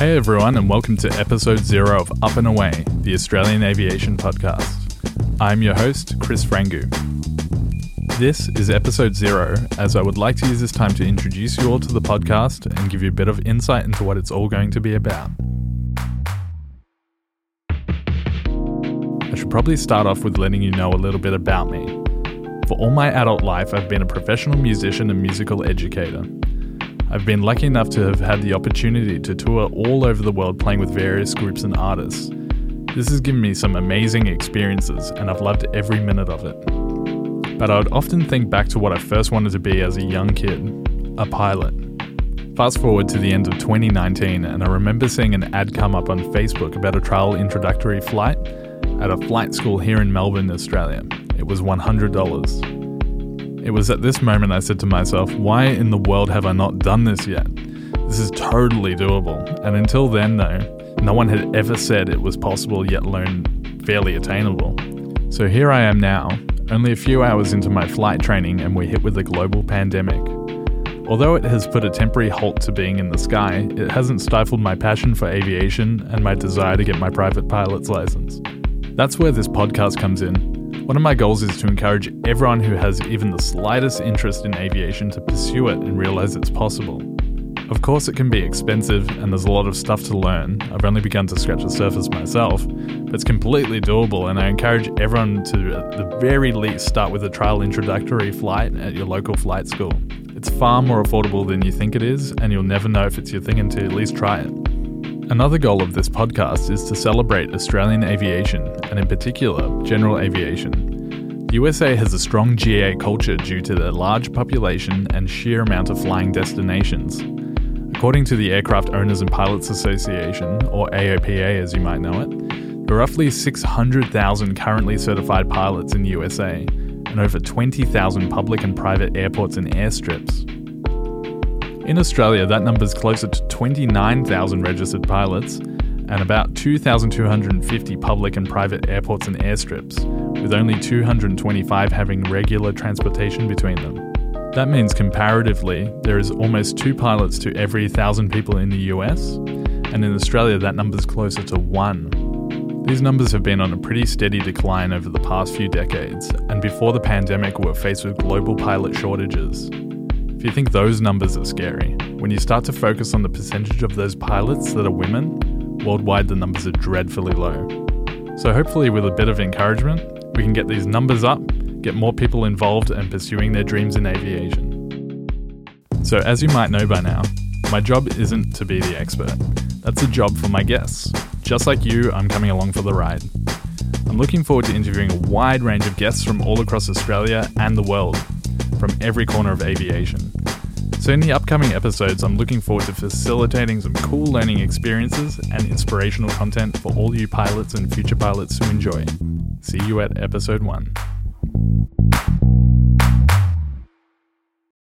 Hey everyone, and welcome to episode zero of Up and Away, the Australian Aviation Podcast. I'm your host, Chris Frangou. This is episode zero, as I would like to use this time to introduce you all to the podcast and give you a bit of insight into what it's all going to be about. I should probably start off with letting you know a little bit about me. For all my adult life, I've been a professional musician and musical educator. I've been lucky enough to have had the opportunity to tour all over the world playing with various groups and artists. This has given me some amazing experiences, and I've loved every minute of it. But I would often think back to what I first wanted to be as a young kid a pilot. Fast forward to the end of 2019, and I remember seeing an ad come up on Facebook about a trial introductory flight at a flight school here in Melbourne, Australia. It was $100. It was at this moment I said to myself, why in the world have I not done this yet? This is totally doable. And until then, though, no one had ever said it was possible, yet alone fairly attainable. So here I am now, only a few hours into my flight training, and we're hit with a global pandemic. Although it has put a temporary halt to being in the sky, it hasn't stifled my passion for aviation and my desire to get my private pilot's license. That's where this podcast comes in. One of my goals is to encourage everyone who has even the slightest interest in aviation to pursue it and realize it's possible. Of course, it can be expensive and there's a lot of stuff to learn. I've only begun to scratch the surface myself, but it's completely doable, and I encourage everyone to, at the very least, start with a trial introductory flight at your local flight school. It's far more affordable than you think it is, and you'll never know if it's your thing until you at least try it. Another goal of this podcast is to celebrate Australian aviation, and in particular, general aviation. The USA has a strong GA culture due to their large population and sheer amount of flying destinations. According to the Aircraft Owners and Pilots Association, or AOPA as you might know it, there are roughly 600,000 currently certified pilots in the USA, and over 20,000 public and private airports and airstrips. In Australia, that number is closer to 29,000 registered pilots and about 2,250 public and private airports and airstrips, with only 225 having regular transportation between them. That means comparatively, there is almost two pilots to every 1,000 people in the US, and in Australia, that number is closer to one. These numbers have been on a pretty steady decline over the past few decades, and before the pandemic, we were faced with global pilot shortages. If you think those numbers are scary, when you start to focus on the percentage of those pilots that are women, worldwide the numbers are dreadfully low. So, hopefully, with a bit of encouragement, we can get these numbers up, get more people involved and pursuing their dreams in aviation. So, as you might know by now, my job isn't to be the expert. That's a job for my guests. Just like you, I'm coming along for the ride. I'm looking forward to interviewing a wide range of guests from all across Australia and the world from every corner of aviation. So, in the upcoming episodes, I'm looking forward to facilitating some cool learning experiences and inspirational content for all you pilots and future pilots to enjoy. See you at episode 1.